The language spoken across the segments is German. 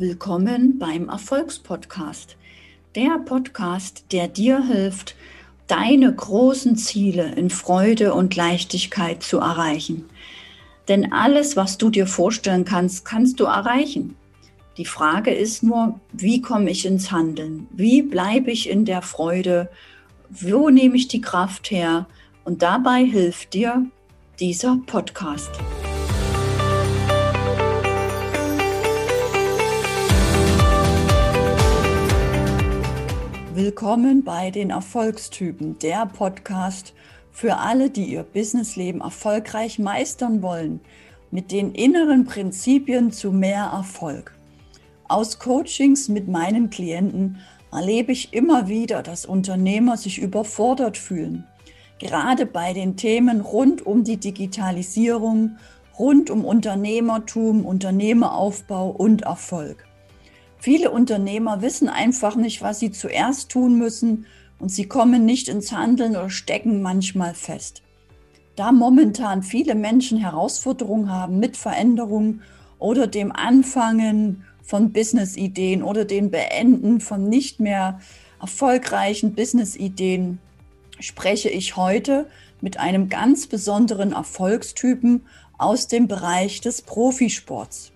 Willkommen beim Erfolgspodcast. Der Podcast, der dir hilft, deine großen Ziele in Freude und Leichtigkeit zu erreichen. Denn alles, was du dir vorstellen kannst, kannst du erreichen. Die Frage ist nur, wie komme ich ins Handeln? Wie bleibe ich in der Freude? Wo nehme ich die Kraft her? Und dabei hilft dir dieser Podcast. Willkommen bei den Erfolgstypen, der Podcast für alle, die ihr Businessleben erfolgreich meistern wollen, mit den inneren Prinzipien zu mehr Erfolg. Aus Coachings mit meinen Klienten erlebe ich immer wieder, dass Unternehmer sich überfordert fühlen. Gerade bei den Themen rund um die Digitalisierung, rund um Unternehmertum, Unternehmeraufbau und Erfolg. Viele Unternehmer wissen einfach nicht, was sie zuerst tun müssen und sie kommen nicht ins Handeln oder stecken manchmal fest. Da momentan viele Menschen Herausforderungen haben mit Veränderungen oder dem Anfangen von Business-Ideen oder dem Beenden von nicht mehr erfolgreichen Business-Ideen, spreche ich heute mit einem ganz besonderen Erfolgstypen aus dem Bereich des Profisports.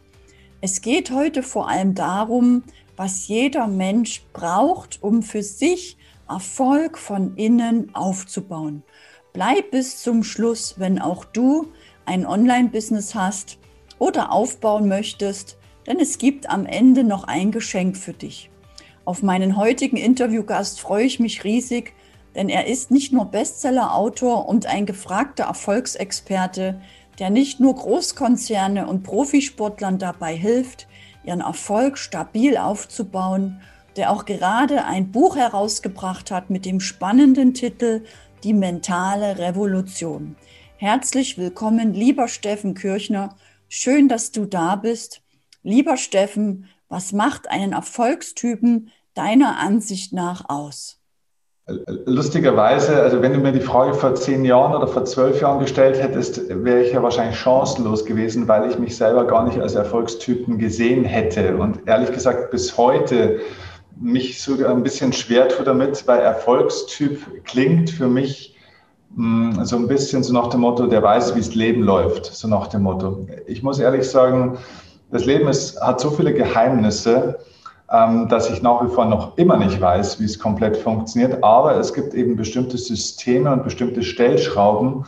Es geht heute vor allem darum, was jeder Mensch braucht, um für sich Erfolg von innen aufzubauen. Bleib bis zum Schluss, wenn auch du ein Online-Business hast oder aufbauen möchtest, denn es gibt am Ende noch ein Geschenk für dich. Auf meinen heutigen Interviewgast freue ich mich riesig, denn er ist nicht nur Bestseller-Autor und ein gefragter Erfolgsexperte, der nicht nur Großkonzerne und Profisportlern dabei hilft, ihren Erfolg stabil aufzubauen, der auch gerade ein Buch herausgebracht hat mit dem spannenden Titel Die mentale Revolution. Herzlich willkommen, lieber Steffen Kirchner. Schön, dass du da bist. Lieber Steffen, was macht einen Erfolgstypen deiner Ansicht nach aus? Lustigerweise, also wenn du mir die Frage vor zehn Jahren oder vor zwölf Jahren gestellt hättest, wäre ich ja wahrscheinlich chancenlos gewesen, weil ich mich selber gar nicht als Erfolgstypen gesehen hätte. Und ehrlich gesagt, bis heute mich sogar ein bisschen schwer tue damit, weil Erfolgstyp klingt für mich mh, hm, so ein bisschen so nach dem Motto, der weiß, wie das Leben läuft, so nach dem Motto. Ich muss ehrlich sagen, das Leben ist, hat so viele Geheimnisse, ähm, dass ich nach wie vor noch immer nicht weiß, wie es komplett funktioniert. Aber es gibt eben bestimmte Systeme und bestimmte Stellschrauben,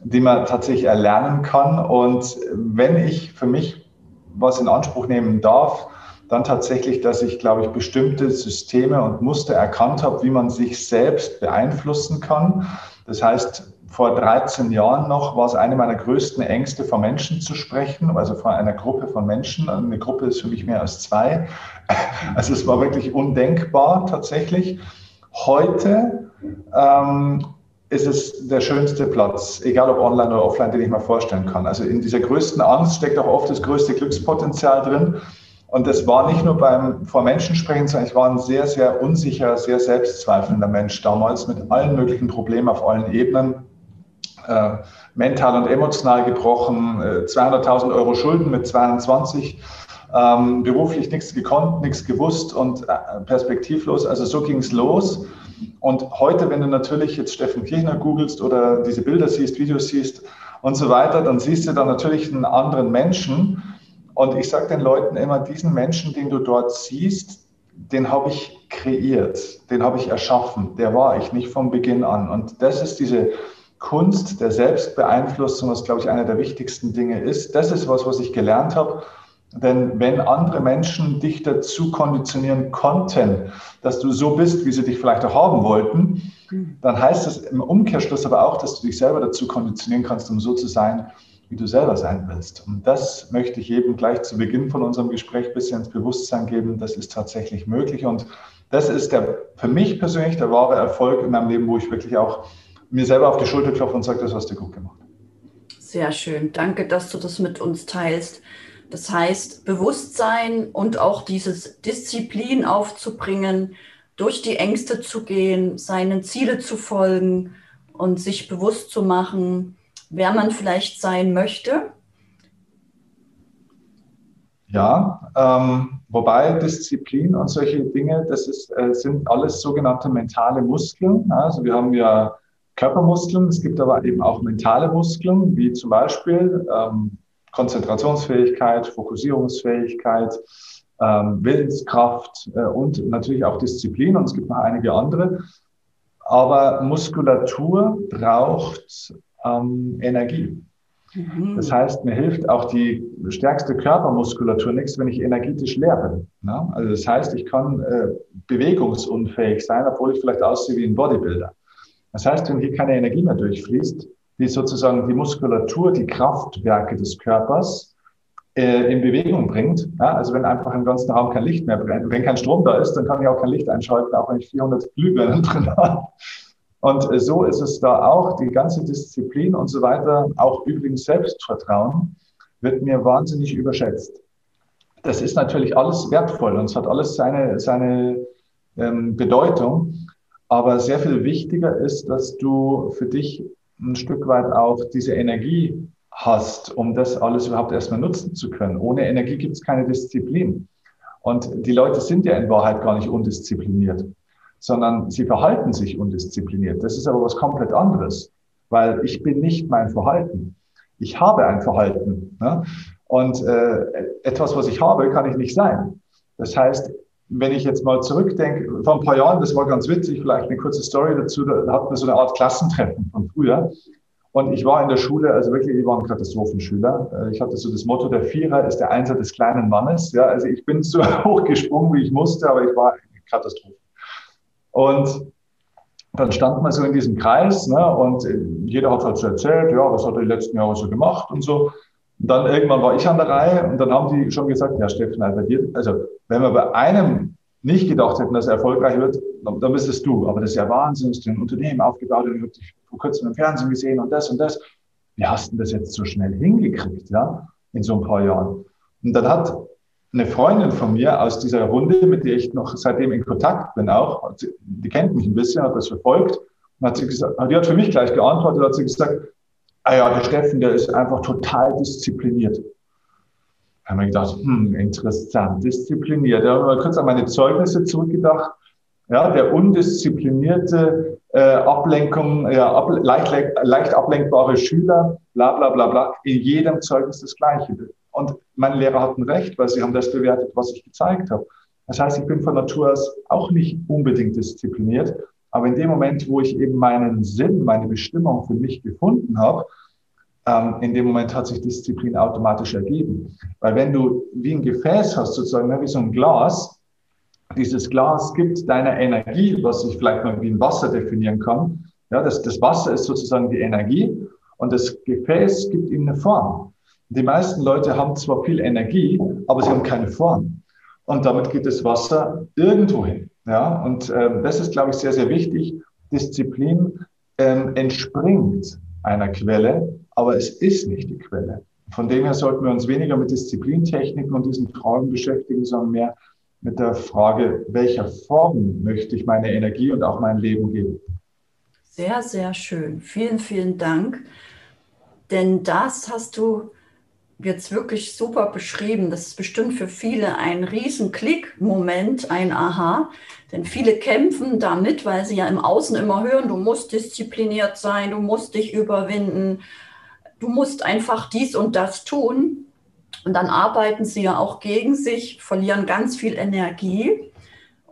die man tatsächlich erlernen kann. Und wenn ich für mich was in Anspruch nehmen darf, dann tatsächlich, dass ich, glaube ich, bestimmte Systeme und Muster erkannt habe, wie man sich selbst beeinflussen kann. Das heißt, vor 13 Jahren noch war es eine meiner größten Ängste, vor Menschen zu sprechen, also vor einer Gruppe von Menschen. Eine Gruppe ist für mich mehr als zwei. Also es war wirklich undenkbar tatsächlich. Heute ähm, ist es der schönste Platz, egal ob online oder offline, den ich mir vorstellen kann. Also in dieser größten Angst steckt auch oft das größte Glückspotenzial drin. Und das war nicht nur beim vor Menschen sprechen, sondern ich war ein sehr, sehr unsicher, sehr selbstzweifelnder Mensch damals mit allen möglichen Problemen auf allen Ebenen äh, mental und emotional gebrochen, äh, 200.000 Euro Schulden mit 22, ähm, beruflich nichts gekonnt, nichts gewusst und äh, perspektivlos. Also so ging es los. Und heute, wenn du natürlich jetzt Steffen Kirchner googelst oder diese Bilder siehst, Videos siehst und so weiter, dann siehst du da natürlich einen anderen Menschen. Und ich sage den Leuten immer, diesen Menschen, den du dort siehst, den habe ich kreiert, den habe ich erschaffen, der war ich nicht von Beginn an. Und das ist diese Kunst der Selbstbeeinflussung, was, glaube ich, einer der wichtigsten Dinge ist. Das ist was, was ich gelernt habe. Denn wenn andere Menschen dich dazu konditionieren konnten, dass du so bist, wie sie dich vielleicht auch haben wollten, dann heißt das im Umkehrschluss aber auch, dass du dich selber dazu konditionieren kannst, um so zu sein, wie du selber sein willst. Und das möchte ich eben gleich zu Beginn von unserem Gespräch ein bisschen ins Bewusstsein geben. Das ist tatsächlich möglich. Und das ist der, für mich persönlich der wahre Erfolg in meinem Leben, wo ich wirklich auch mir selber auf die Schulter klopfe und sage, das hast du gut gemacht. Sehr schön. Danke, dass du das mit uns teilst. Das heißt, Bewusstsein und auch dieses Disziplin aufzubringen, durch die Ängste zu gehen, seinen Ziele zu folgen und sich bewusst zu machen, wer man vielleicht sein möchte. Ja, ähm, wobei Disziplin und solche Dinge, das ist, äh, sind alles sogenannte mentale Muskeln. Also wir haben ja Körpermuskeln, es gibt aber eben auch mentale Muskeln, wie zum Beispiel ähm, Konzentrationsfähigkeit, Fokussierungsfähigkeit, ähm, Willenskraft äh, und natürlich auch Disziplin und es gibt noch einige andere. Aber Muskulatur braucht ähm, Energie. Mhm. Das heißt, mir hilft auch die stärkste Körpermuskulatur nichts, wenn ich energetisch leer bin. Ne? Also das heißt, ich kann äh, bewegungsunfähig sein, obwohl ich vielleicht aussehe wie ein Bodybuilder. Das heißt, wenn hier keine Energie mehr durchfließt, die sozusagen die Muskulatur, die Kraftwerke des Körpers äh, in Bewegung bringt. Ja, also wenn einfach im ganzen Raum kein Licht mehr brennt, wenn kein Strom da ist, dann kann ich auch kein Licht einschalten, auch wenn ich 400 Glühbirnen drin habe. Und äh, so ist es da auch. Die ganze Disziplin und so weiter, auch übrigens Selbstvertrauen, wird mir wahnsinnig überschätzt. Das ist natürlich alles wertvoll und es hat alles seine, seine ähm, Bedeutung. Aber sehr viel wichtiger ist, dass du für dich ein Stück weit auch diese Energie hast, um das alles überhaupt erstmal nutzen zu können. Ohne Energie gibt es keine Disziplin. Und die Leute sind ja in Wahrheit gar nicht undiszipliniert sondern sie verhalten sich undiszipliniert. Das ist aber was komplett anderes, weil ich bin nicht mein Verhalten. Ich habe ein Verhalten. Ne? Und äh, etwas, was ich habe, kann ich nicht sein. Das heißt, wenn ich jetzt mal zurückdenke, vor ein paar Jahren, das war ganz witzig, vielleicht eine kurze Story dazu, da hatten wir so eine Art Klassentreffen von früher. Und ich war in der Schule, also wirklich, ich war ein Katastrophenschüler. Äh, ich hatte so das Motto, der Vierer ist der Einser des kleinen Mannes. Ja, also ich bin so hochgesprungen, wie ich musste, aber ich war eine Katastrophe. Und dann stand man so in diesem Kreis ne, und jeder hat halt so erzählt, ja, was hat er die letzten Jahre so gemacht und so. Und dann irgendwann war ich an der Reihe und dann haben die schon gesagt, ja, Steffen, dir, also wenn wir bei einem nicht gedacht hätten, dass er erfolgreich wird, dann, dann bist du. Aber das ist ja Wahnsinn, du hast ein Unternehmen aufgebaut und ich habe dich vor kurzem im Fernsehen gesehen und das und das. Wie hast du das jetzt so schnell hingekriegt, ja, in so ein paar Jahren? Und dann hat eine Freundin von mir aus dieser Runde, mit der ich noch seitdem in Kontakt bin auch, die kennt mich ein bisschen, hat das verfolgt, und hat sie gesagt, die hat für mich gleich geantwortet, hat sie gesagt, ah ja, der Steffen, der ist einfach total diszipliniert. Da haben wir gedacht, hm, interessant, diszipliniert. Da haben wir kurz an meine Zeugnisse zurückgedacht. Ja, der undisziplinierte äh, Ablenkung, ja, ab, leicht, leicht ablenkbare Schüler, bla bla bla bla, in jedem Zeugnis das Gleiche. Und meine Lehrer hatten recht, weil sie haben das bewertet, was ich gezeigt habe. Das heißt, ich bin von Natur aus auch nicht unbedingt diszipliniert. Aber in dem Moment, wo ich eben meinen Sinn, meine Bestimmung für mich gefunden habe, ähm, in dem Moment hat sich Disziplin automatisch ergeben. Weil wenn du wie ein Gefäß hast, sozusagen, ne, wie so ein Glas, dieses Glas gibt deiner Energie, was ich vielleicht mal wie ein Wasser definieren kann. Ja, das, das Wasser ist sozusagen die Energie und das Gefäß gibt ihm eine Form. Die meisten Leute haben zwar viel Energie, aber sie haben keine Form. Und damit geht das Wasser irgendwo hin. Ja, und äh, das ist, glaube ich, sehr, sehr wichtig. Disziplin ähm, entspringt einer Quelle, aber es ist nicht die Quelle. Von dem her sollten wir uns weniger mit Disziplintechniken und diesen Fragen beschäftigen, sondern mehr mit der Frage, welcher Form möchte ich meine Energie und auch mein Leben geben. Sehr, sehr schön. Vielen, vielen Dank. Denn das hast du jetzt wirklich super beschrieben. Das ist bestimmt für viele ein riesen Klick-Moment, ein Aha. Denn viele kämpfen damit, weil sie ja im Außen immer hören, du musst diszipliniert sein, du musst dich überwinden, du musst einfach dies und das tun. Und dann arbeiten sie ja auch gegen sich, verlieren ganz viel Energie.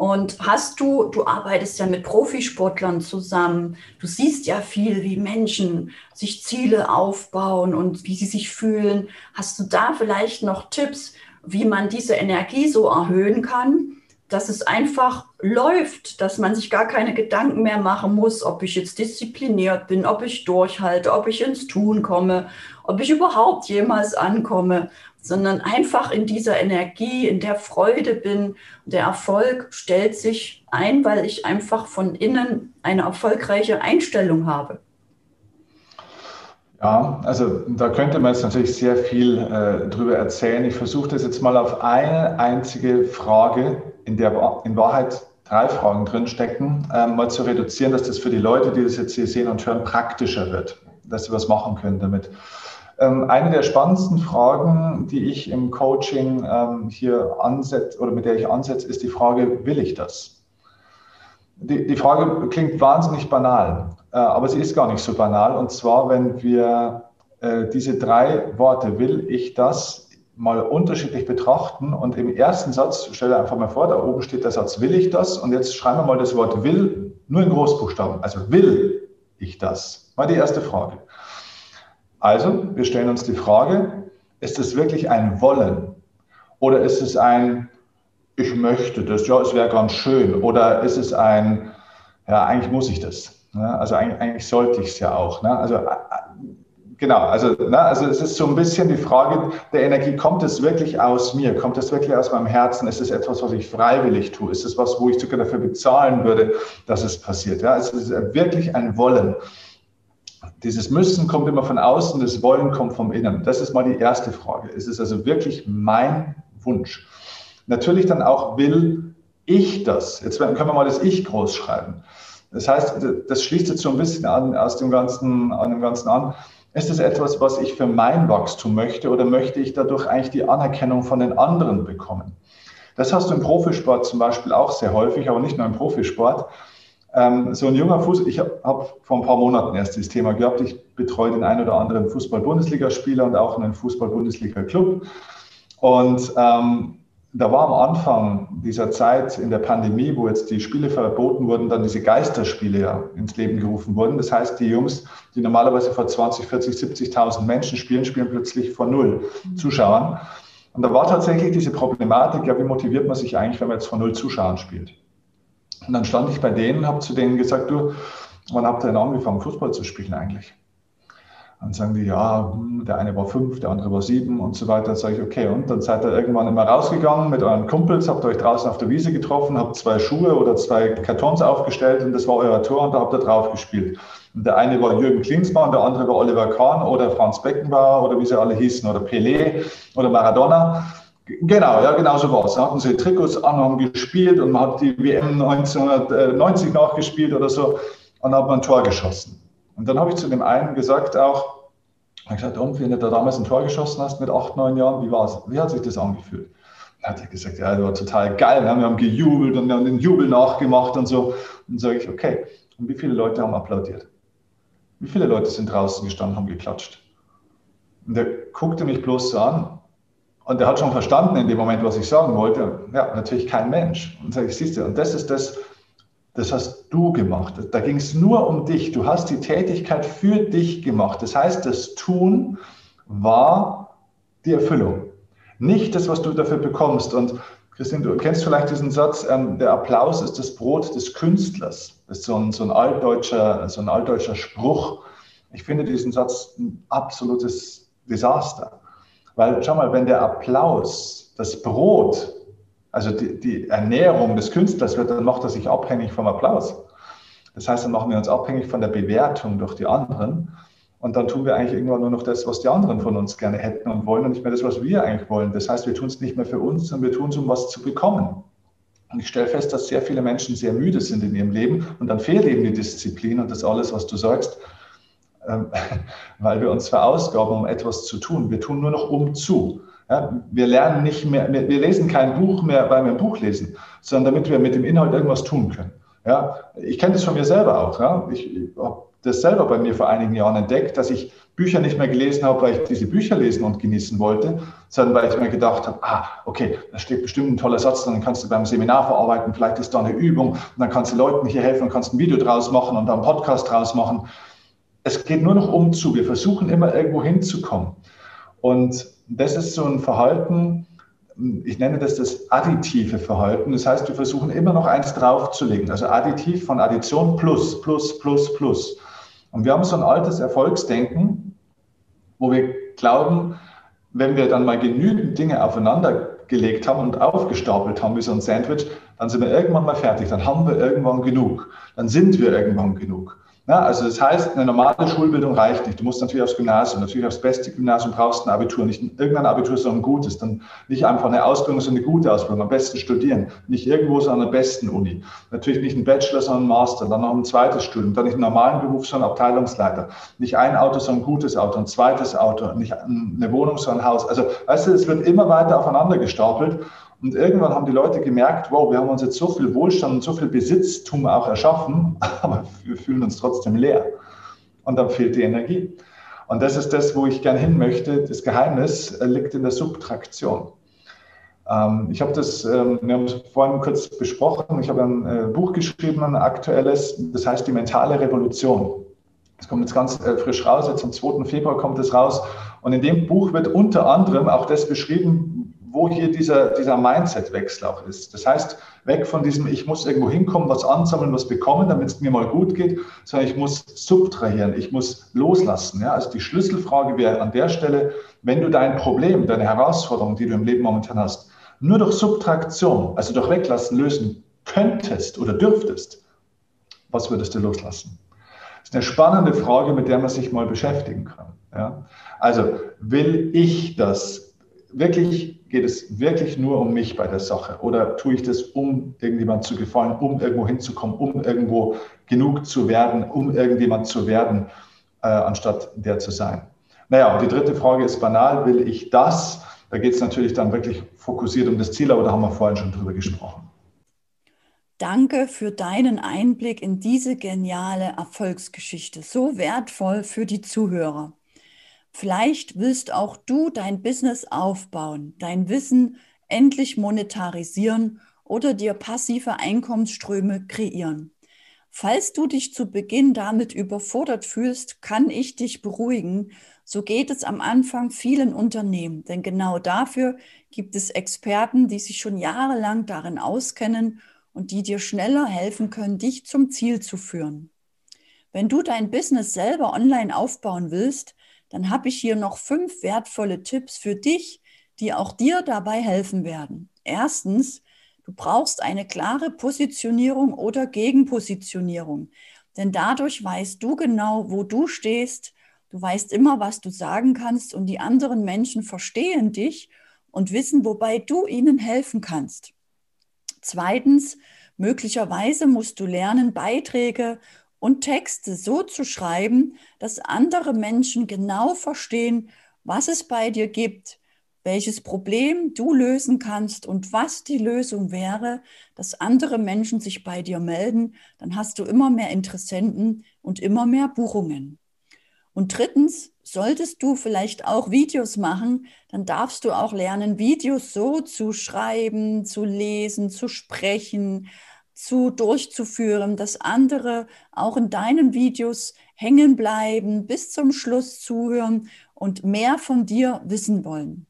Und hast du, du arbeitest ja mit Profisportlern zusammen, du siehst ja viel, wie Menschen sich Ziele aufbauen und wie sie sich fühlen. Hast du da vielleicht noch Tipps, wie man diese Energie so erhöhen kann, dass es einfach läuft, dass man sich gar keine Gedanken mehr machen muss, ob ich jetzt diszipliniert bin, ob ich durchhalte, ob ich ins Tun komme, ob ich überhaupt jemals ankomme, sondern einfach in dieser Energie, in der Freude bin. Der Erfolg stellt sich ein, weil ich einfach von innen eine erfolgreiche Einstellung habe. Ja, also da könnte man jetzt natürlich sehr viel äh, drüber erzählen. Ich versuche das jetzt mal auf eine einzige Frage, in der in Wahrheit drei Fragen drinstecken, äh, mal zu reduzieren, dass das für die Leute, die das jetzt hier sehen und hören, praktischer wird, dass sie was machen können damit. Ähm, eine der spannendsten Fragen, die ich im Coaching ähm, hier ansetze oder mit der ich ansetze, ist die Frage, will ich das? Die, die Frage klingt wahnsinnig banal, äh, aber sie ist gar nicht so banal. Und zwar, wenn wir äh, diese drei Worte, will ich das, mal unterschiedlich betrachten und im ersten Satz, stell dir einfach mal vor, da oben steht der Satz, will ich das? Und jetzt schreiben wir mal das Wort will nur in Großbuchstaben. Also will ich das? Mal die erste Frage. Also, wir stellen uns die Frage, ist es wirklich ein Wollen? Oder ist es ein, ich möchte das, ja, es wäre ganz schön? Oder ist es ein, ja, eigentlich muss ich das? Ne? Also eigentlich, eigentlich sollte ich es ja auch. Ne? Also Genau, also, ne, also es ist so ein bisschen die Frage der Energie, kommt es wirklich aus mir, kommt es wirklich aus meinem Herzen, ist es etwas, was ich freiwillig tue, ist es was, wo ich sogar dafür bezahlen würde, dass es passiert. Ja, es ist wirklich ein Wollen. Dieses Müssen kommt immer von außen, das Wollen kommt vom Innen. Das ist mal die erste Frage. Ist es also wirklich mein Wunsch? Natürlich dann auch will ich das. Jetzt können wir mal das Ich groß schreiben. Das heißt, das schließt jetzt so ein bisschen an, aus dem Ganzen, an dem Ganzen an. Ist es etwas, was ich für mein Wachstum möchte oder möchte ich dadurch eigentlich die Anerkennung von den anderen bekommen? Das hast du im Profisport zum Beispiel auch sehr häufig, aber nicht nur im Profisport. Ähm, so ein junger Fuß, ich habe hab vor ein paar Monaten erst dieses Thema gehabt. Ich betreue den einen oder anderen Fußball-Bundesligaspieler und auch einen Fußball-Bundesliga-Club. Und ähm, da war am Anfang dieser Zeit in der Pandemie, wo jetzt die Spiele verboten wurden, dann diese Geisterspiele ja ins Leben gerufen wurden. Das heißt, die Jungs, die normalerweise vor 20, 40, 70.000 Menschen spielen, spielen plötzlich vor null Zuschauern. Und da war tatsächlich diese Problematik, ja, wie motiviert man sich eigentlich, wenn man jetzt vor null Zuschauern spielt? Und dann stand ich bei denen und habe zu denen gesagt, du, wann habt ihr denn angefangen, Fußball zu spielen eigentlich? Dann sagen die, ja, hm, der eine war fünf, der andere war sieben und so weiter. Dann sage ich, okay, und dann seid ihr irgendwann immer rausgegangen mit euren Kumpels, habt euch draußen auf der Wiese getroffen, habt zwei Schuhe oder zwei Kartons aufgestellt und das war euer Tor und da habt ihr drauf gespielt. Und der eine war Jürgen Klinsmann, der andere war Oliver Kahn oder Franz Beckenbauer oder wie sie alle hießen oder Pelé oder Maradona. Genau, ja, genau so war es. Da hatten sie Trikots an, haben gespielt und man hat die WM 1990 nachgespielt oder so und hat man ein Tor geschossen. Und dann habe ich zu dem einen gesagt auch, ich gesagt, und wenn du da damals ein Tor geschossen hast mit acht, neun Jahren, wie war es? Wie hat sich das angefühlt? Dann hat er gesagt, ja, das war total geil. Wir haben gejubelt und wir haben den Jubel nachgemacht und so. Und dann sage ich, okay, und wie viele Leute haben applaudiert? Wie viele Leute sind draußen gestanden, haben geklatscht? Und der guckte mich bloß so an und der hat schon verstanden in dem Moment, was ich sagen wollte. Ja, natürlich kein Mensch. Und sage ich, siehst du, und das ist das, das hast du gemacht. Da ging es nur um dich. Du hast die Tätigkeit für dich gemacht. Das heißt, das Tun war die Erfüllung. Nicht das, was du dafür bekommst. Und Christine, du kennst vielleicht diesen Satz, ähm, der Applaus ist das Brot des Künstlers. Das ist so ein, so ein, altdeutscher, so ein altdeutscher Spruch. Ich finde diesen Satz ein absolutes Desaster. Weil, schau mal, wenn der Applaus das Brot also die, die Ernährung des Künstlers wird, dann macht er sich abhängig vom Applaus. Das heißt, dann machen wir uns abhängig von der Bewertung durch die anderen. Und dann tun wir eigentlich irgendwann nur noch das, was die anderen von uns gerne hätten und wollen und nicht mehr das, was wir eigentlich wollen. Das heißt, wir tun es nicht mehr für uns, sondern wir tun es, um was zu bekommen. Und ich stelle fest, dass sehr viele Menschen sehr müde sind in ihrem Leben und dann fehlt eben die Disziplin und das alles, was du sagst, weil wir uns verausgaben, um etwas zu tun. Wir tun nur noch um zu. Ja, wir lernen nicht mehr, wir, wir, lesen kein Buch mehr, weil wir ein Buch lesen, sondern damit wir mit dem Inhalt irgendwas tun können. Ja, ich kenne das von mir selber auch. Ja. Ich, habe das selber bei mir vor einigen Jahren entdeckt, dass ich Bücher nicht mehr gelesen habe, weil ich diese Bücher lesen und genießen wollte, sondern weil ich mir gedacht habe, ah, okay, da steht bestimmt ein toller Satz, dann kannst du beim Seminar verarbeiten, vielleicht ist da eine Übung und dann kannst du Leuten hier helfen und kannst ein Video draus machen und dann einen Podcast draus machen. Es geht nur noch um zu. Wir versuchen immer irgendwo hinzukommen. Und das ist so ein Verhalten, ich nenne das das additive Verhalten. Das heißt, wir versuchen immer noch eins draufzulegen. Also additiv von Addition plus, plus, plus, plus. Und wir haben so ein altes Erfolgsdenken, wo wir glauben, wenn wir dann mal genügend Dinge aufeinander gelegt haben und aufgestapelt haben wie so ein Sandwich, dann sind wir irgendwann mal fertig. Dann haben wir irgendwann genug. Dann sind wir irgendwann genug. Ja, also das heißt, eine normale Schulbildung reicht nicht. Du musst natürlich aufs Gymnasium, natürlich aufs beste Gymnasium brauchst ein Abitur, nicht irgendein Abitur, sondern ein gutes. Dann nicht einfach eine Ausbildung, sondern eine gute Ausbildung, am besten studieren. Nicht irgendwo, sondern an der besten Uni. Natürlich nicht ein Bachelor, sondern ein Master, dann noch ein zweites Studium, dann nicht einen normalen Beruf, sondern Abteilungsleiter. Nicht ein Auto, sondern ein gutes Auto, ein zweites Auto, nicht eine Wohnung, sondern ein Haus. Also, weißt du, es wird immer weiter aufeinander gestapelt. Und irgendwann haben die Leute gemerkt, wow, wir haben uns jetzt so viel Wohlstand und so viel Besitztum auch erschaffen, aber wir fühlen uns trotzdem leer. Und dann fehlt die Energie. Und das ist das, wo ich gern hin möchte. Das Geheimnis liegt in der Subtraktion. Ähm, ich habe das, ähm, wir haben es vorhin kurz besprochen, ich habe ein äh, Buch geschrieben, ein aktuelles, das heißt die mentale Revolution. Das kommt jetzt ganz äh, frisch raus, jetzt am 2. Februar kommt es raus. Und in dem Buch wird unter anderem auch das beschrieben, wo hier dieser, dieser Mindset-Wechsel auch ist. Das heißt, weg von diesem, ich muss irgendwo hinkommen, was ansammeln, was bekommen, damit es mir mal gut geht, sondern ich muss subtrahieren, ich muss loslassen. Ja? Also die Schlüsselfrage wäre an der Stelle, wenn du dein Problem, deine Herausforderung, die du im Leben momentan hast, nur durch Subtraktion, also durch Weglassen lösen könntest oder dürftest, was würdest du loslassen? Das ist eine spannende Frage, mit der man sich mal beschäftigen kann. Ja? Also will ich das wirklich geht es wirklich nur um mich bei der Sache? Oder tue ich das, um irgendjemand zu gefallen, um irgendwo hinzukommen, um irgendwo genug zu werden, um irgendjemand zu werden, äh, anstatt der zu sein? Naja, und die dritte Frage ist banal, will ich das? Da geht es natürlich dann wirklich fokussiert um das Ziel, aber da haben wir vorhin schon drüber gesprochen. Danke für deinen Einblick in diese geniale Erfolgsgeschichte, so wertvoll für die Zuhörer. Vielleicht willst auch du dein Business aufbauen, dein Wissen endlich monetarisieren oder dir passive Einkommensströme kreieren. Falls du dich zu Beginn damit überfordert fühlst, kann ich dich beruhigen. So geht es am Anfang vielen Unternehmen, denn genau dafür gibt es Experten, die sich schon jahrelang darin auskennen und die dir schneller helfen können, dich zum Ziel zu führen. Wenn du dein Business selber online aufbauen willst, dann habe ich hier noch fünf wertvolle Tipps für dich, die auch dir dabei helfen werden. Erstens, du brauchst eine klare Positionierung oder Gegenpositionierung, denn dadurch weißt du genau, wo du stehst. Du weißt immer, was du sagen kannst und die anderen Menschen verstehen dich und wissen, wobei du ihnen helfen kannst. Zweitens, möglicherweise musst du lernen, Beiträge und Texte so zu schreiben, dass andere Menschen genau verstehen, was es bei dir gibt, welches Problem du lösen kannst und was die Lösung wäre, dass andere Menschen sich bei dir melden, dann hast du immer mehr Interessenten und immer mehr Buchungen. Und drittens, solltest du vielleicht auch Videos machen, dann darfst du auch lernen, Videos so zu schreiben, zu lesen, zu sprechen, zu durchzuführen, dass andere auch in deinen Videos hängen bleiben, bis zum Schluss zuhören und mehr von dir wissen wollen.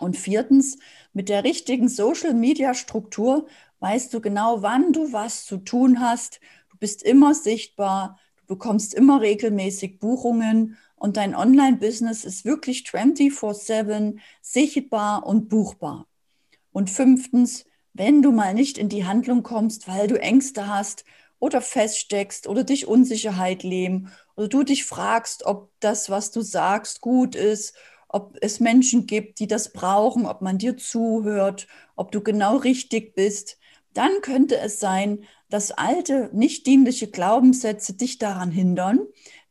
Und viertens, mit der richtigen Social-Media-Struktur weißt du genau, wann du was zu tun hast. Du bist immer sichtbar, du bekommst immer regelmäßig Buchungen und dein Online-Business ist wirklich 24/7 sichtbar und buchbar. Und fünftens, wenn du mal nicht in die Handlung kommst, weil du Ängste hast oder feststeckst oder dich Unsicherheit leben oder du dich fragst, ob das, was du sagst, gut ist, ob es Menschen gibt, die das brauchen, ob man dir zuhört, ob du genau richtig bist, dann könnte es sein, dass alte, nicht dienliche Glaubenssätze dich daran hindern.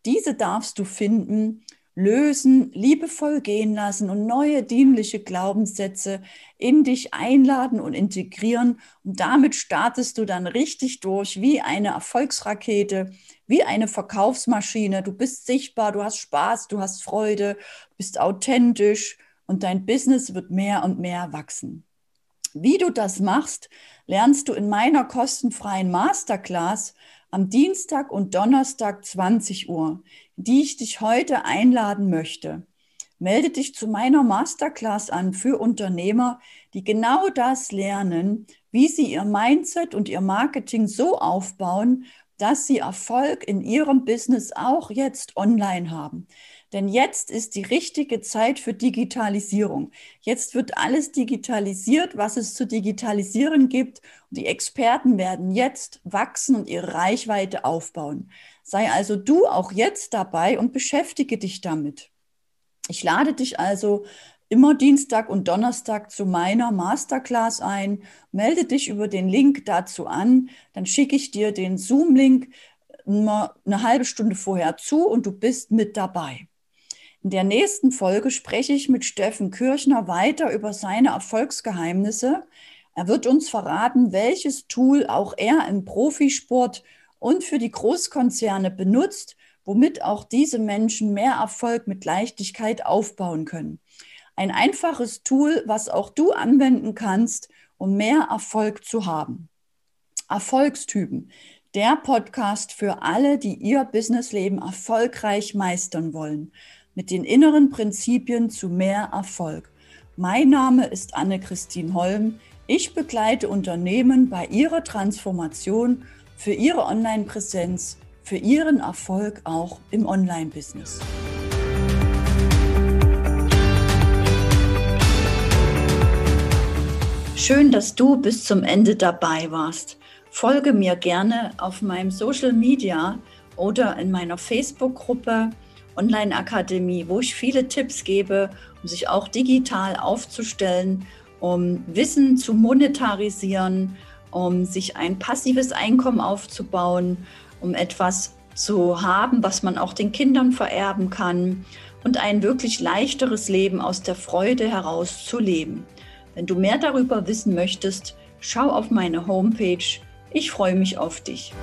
Diese darfst du finden lösen, liebevoll gehen lassen und neue dienliche Glaubenssätze in dich einladen und integrieren. Und damit startest du dann richtig durch wie eine Erfolgsrakete, wie eine Verkaufsmaschine. Du bist sichtbar, du hast Spaß, du hast Freude, bist authentisch und dein Business wird mehr und mehr wachsen. Wie du das machst, lernst du in meiner kostenfreien Masterclass am Dienstag und Donnerstag 20 Uhr, die ich dich heute einladen möchte. Melde dich zu meiner Masterclass an für Unternehmer, die genau das lernen, wie sie ihr Mindset und ihr Marketing so aufbauen, dass sie Erfolg in ihrem Business auch jetzt online haben. Denn jetzt ist die richtige Zeit für Digitalisierung. Jetzt wird alles digitalisiert, was es zu digitalisieren gibt. Und die Experten werden jetzt wachsen und ihre Reichweite aufbauen. Sei also du auch jetzt dabei und beschäftige dich damit. Ich lade dich also immer Dienstag und Donnerstag zu meiner Masterclass ein. Melde dich über den Link dazu an. Dann schicke ich dir den Zoom-Link eine halbe Stunde vorher zu und du bist mit dabei. In der nächsten Folge spreche ich mit Steffen Kirchner weiter über seine Erfolgsgeheimnisse. Er wird uns verraten, welches Tool auch er im Profisport und für die Großkonzerne benutzt, womit auch diese Menschen mehr Erfolg mit Leichtigkeit aufbauen können. Ein einfaches Tool, was auch du anwenden kannst, um mehr Erfolg zu haben. Erfolgstypen. Der Podcast für alle, die ihr Businessleben erfolgreich meistern wollen mit den inneren Prinzipien zu mehr Erfolg. Mein Name ist Anne-Christine Holm. Ich begleite Unternehmen bei ihrer Transformation für ihre Online-Präsenz, für ihren Erfolg auch im Online-Business. Schön, dass du bis zum Ende dabei warst. Folge mir gerne auf meinem Social Media oder in meiner Facebook-Gruppe Online-Akademie, wo ich viele Tipps gebe, um sich auch digital aufzustellen, um Wissen zu monetarisieren, um sich ein passives Einkommen aufzubauen, um etwas zu haben, was man auch den Kindern vererben kann und ein wirklich leichteres Leben aus der Freude heraus zu leben. Wenn du mehr darüber wissen möchtest, schau auf meine Homepage. Ich freue mich auf dich.